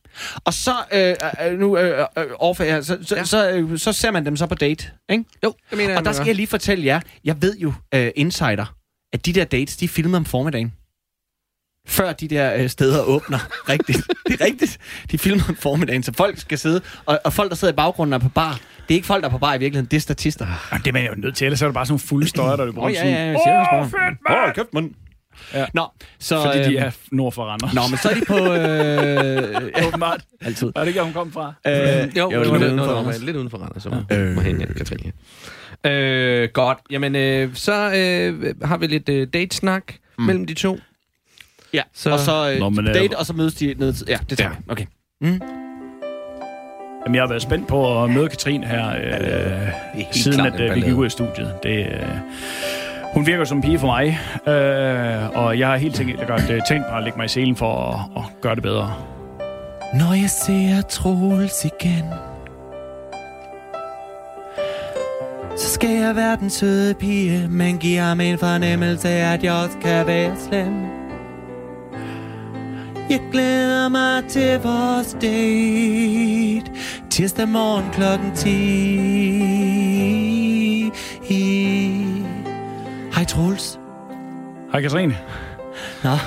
Og så, øh, øh, nu øh, øh, overfor jer, så, så, Ja. så, øh, så ser man dem så på date, ikke? Jo, det mener Og der skal jeg lige fortælle jer, jeg ved jo, øh, insider, at de der dates, de filmer om formiddagen. Før de der øh, steder åbner. (laughs) rigtigt. Det er rigtigt. De filmer om formiddagen, så folk skal sidde. Og, og folk, der sidder i baggrunden, er på bar. Det er ikke folk, der er på bar i virkeligheden, det er statister. Jamen, det er man jo nødt til, ellers er det bare sådan nogle fulde støjer, der løber Åh, rundt. ja, ja, ja, Åh, bare. fedt, mand! Åh, kæft, mand. Ja. Nå, så... Fordi de øh, er nord for Randers. Nå, men så er de på... Øh, (laughs) ja, Åbenbart. altid. Er det ikke, hvor hun kom fra? Øh, Jo, jo, var lidt udenfor noget, Randers. lidt uden for Randers. Så Øh. øh. må hende, Katrine. Øh, godt. Jamen, øh, så øh, har vi lidt øh, date-snak mm. mellem de to. Ja, Så- og så øh, Nå, men, øh, date, og så mødes de ned til... Ja, det tager Ja. Okay. Mm. Jamen, jeg har været spændt på at møde Katrine her, øh, siden klart at en øh, vi gik ud af studiet. Det, øh, hun virker som en pige for mig, øh, og jeg har helt tænkt, godt, øh, tænkt mig at lægge mig i selen for at, at gøre det bedre. Når jeg ser Troels igen Så skal jeg være den søde pige Men giver ham en fornemmelse af, at jeg også kan være slem Jeg glæder mig til vores date Tirsdag morgen klokken 10 Hej Troels Hej Katrine. Nå, ja.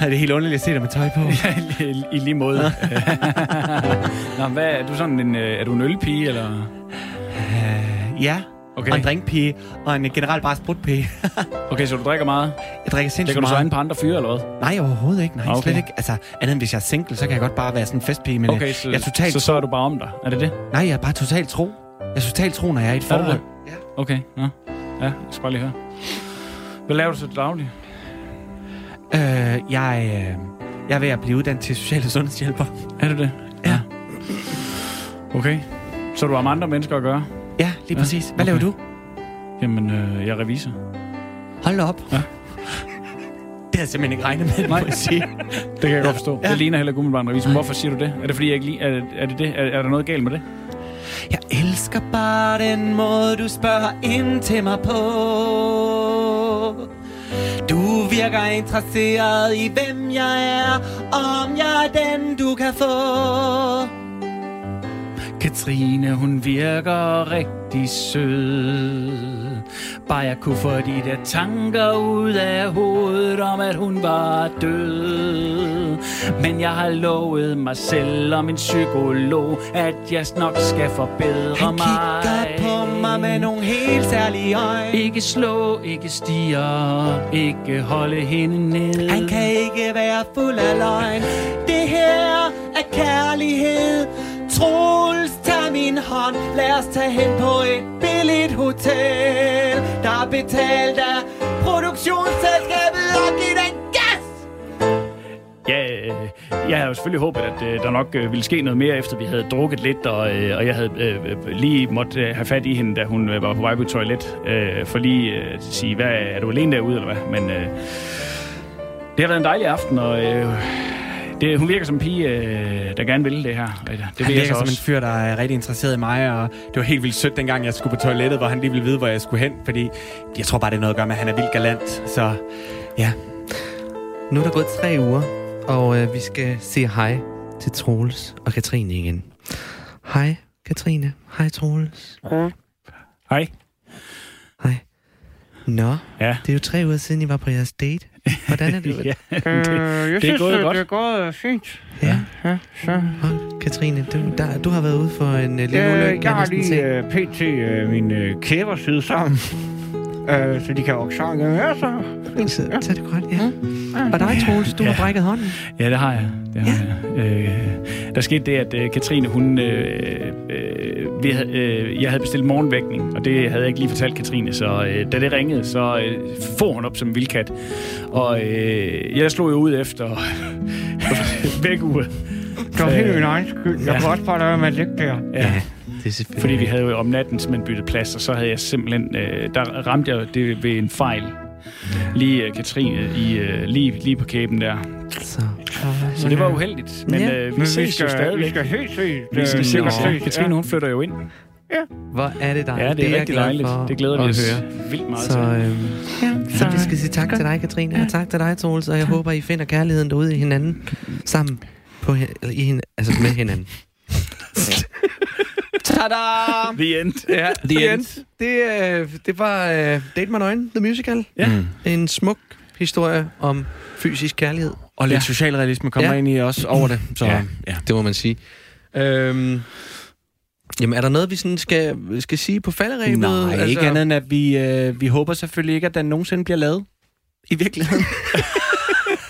er det helt underligt at se dig med tøj på? (laughs) Ja, i, i lige måde. (laughs) Nå, hvad, er du sådan en, øh, er du en ølpige, eller? Ja, Okay. og en drinkpige, og en generelt bare sprutpige. (laughs) Okay, så du drikker meget? Jeg drikker sindssygt Lægger du så meget. an på andre fyre, eller hvad? Nej, overhovedet ikke. Nej, Okay. slet ikke. Altså, andet end hvis jeg er single, så kan jeg godt bare være sådan en festpige, men Okay, så, jeg er totalt så, så er du bare om dig. Er det det? Nej, jeg er bare totalt tro. Jeg er totalt tro, når jeg er i et forhold. det? Okay, ja. Ja, jeg skal bare lige høre. Hvad laver du så til daglig? Øh, jeg, øh, jeg er ved at blive uddannet til social- og sundhedshjælper. Er det det? Ja. Okay. Så du har med andre mennesker at gøre? Ja, lige Ja, præcis. Hvad okay. laver du? Jamen, øh, jeg er revisor. Hold op. Ja. Det havde jeg simpelthen ikke regnet med, Nej. må jeg sige. Det kan jeg godt forstå. Ja. Ja. Det ligner heller ikke umiddelbart en revisor. Hvorfor siger du det? Er det fordi, jeg ikke lige... Er, er, det det? Er, er der noget galt med det? Jeg elsker bare den måde, du spørger ind til mig på. Du virker interesseret i, hvem jeg er, om jeg er den, du kan få. Katrine, hun virker rigtig sød. Bare jeg kunne få de der tanker ud af hovedet om, at hun var død. Men jeg har lovet mig selv og min psykolog, at jeg nok skal forbedre Han mig. kigger på mig med nogle helt særlige øjne. Ikke slå, ikke stiger, ikke holde hende ned. Han kan ikke være fuld af løgn. Det her er kærlighed. Troels, tag min hånd. Lad os tage hen på et billigt hotel. Der er betalt af produktionsselskabet og giv den gas. Ja, øh, jeg havde jo selvfølgelig håbet, at øh, der nok øh, ville ske noget mere, efter vi havde drukket lidt, og, øh, og jeg havde øh, øh lige måtte øh, have fat i hende, da hun var på vej på toilet, øh, for lige øh, at sige, hvad, er du alene derude, eller hvad? Men øh, det har været en dejlig aften, og øh, det, hun virker som en pige, øh, der gerne vil det her. Det jeg virker som en også. fyr, der er rigtig interesseret i mig, og det var helt vildt sødt, dengang jeg skulle på toilettet, hvor han lige ville vide, hvor jeg skulle hen, fordi jeg tror bare, det er noget at gøre med, at han er vildt galant. Så ja, Nu er der gået tre uger, og øh, vi skal sige hej til Troels og Katrine igen. Hej, Katrine. Hej, Troels. Hej. Hej. Nå, Ja. det er jo tre uger siden, I var på jeres date. Hvordan er det? (laughs) ja, det, Øh, jeg det er gået godt. det er gået øh, fint. ja. Ja, så. Og Katrine, du, der, du har været ude for en uh, lille Øh, ulykke, jeg har lige øh, pt. Øh, mine øh, kæber syet sammen. Øh, så de kan vokse sammen. Ja, så. Så, så er det godt, ja. Og dig, Troels, du Ja. har brækket hånden. Ja, det har jeg. Det har jeg. Øh, der skete det, at øh, Katrine, hun... Øh, øh, vi havde, øh, jeg havde bestilt morgenvækning, og det havde jeg ikke lige fortalt Katrine, så øh, da det ringede, så øh, får hun op som vildkat. Og øh, jeg slog jo ud efter (laughs) vækkeuret. Det var helt min egen skyld. Jeg Ja. kunne også bare lade med at ligge der. Ja. Det er. Fordi vi havde jo om natten simpelthen byttet plads, og så havde jeg simpelthen... Øh, der ramte jeg jo det ved en fejl. Lige øh, Katrine, i, øh, lige, lige på kæben der. Så. Så det var uheldigt. Men Ja. øh, vi Men ses vi jo skal, stadigvæk. vi skal helt se. Vi skal øh, se. Katrine, hun flytter jo ind. Hvor er det dejligt. Ja, det er, jeg rigtig glad dejligt. Det glæder vi at os høre. vildt meget Så, til. øhm, ja, så vi skal sige tak til dig, Katrine, og tak til dig, Troels, og jeg håber, I finder kærligheden derude i hinanden sammen på, eller i hin, altså med hinanden. (laughs) Tada! The end. Ja, The the end. end. Det, øh, det var øh, Date My Nøgen, The Musical. Ja. Mm. En smuk historie om fysisk kærlighed. Og lidt Ja. socialrealisme kommer Ja. ind i også over det. Så, Ja. ja. ja. Det må man sige. Øhm, jamen, er der noget, vi sådan skal, skal sige på falderæbet? Nej, altså... ikke andet end, at vi, øh, vi håber selvfølgelig ikke, at den nogensinde bliver lavet. I virkeligheden. (laughs)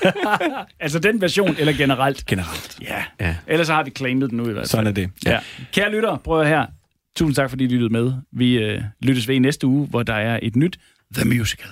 (laughs) Altså den version, eller generelt? Generelt. Ja. Ja. Ellers så har vi claimet den nu i hvert fald. Sådan er det. Ja. Kære lytter, prøv her. Tusind tak, fordi I lyttede med. Vi øh, lyttes ved i næste uge, hvor der er et nyt The Musical.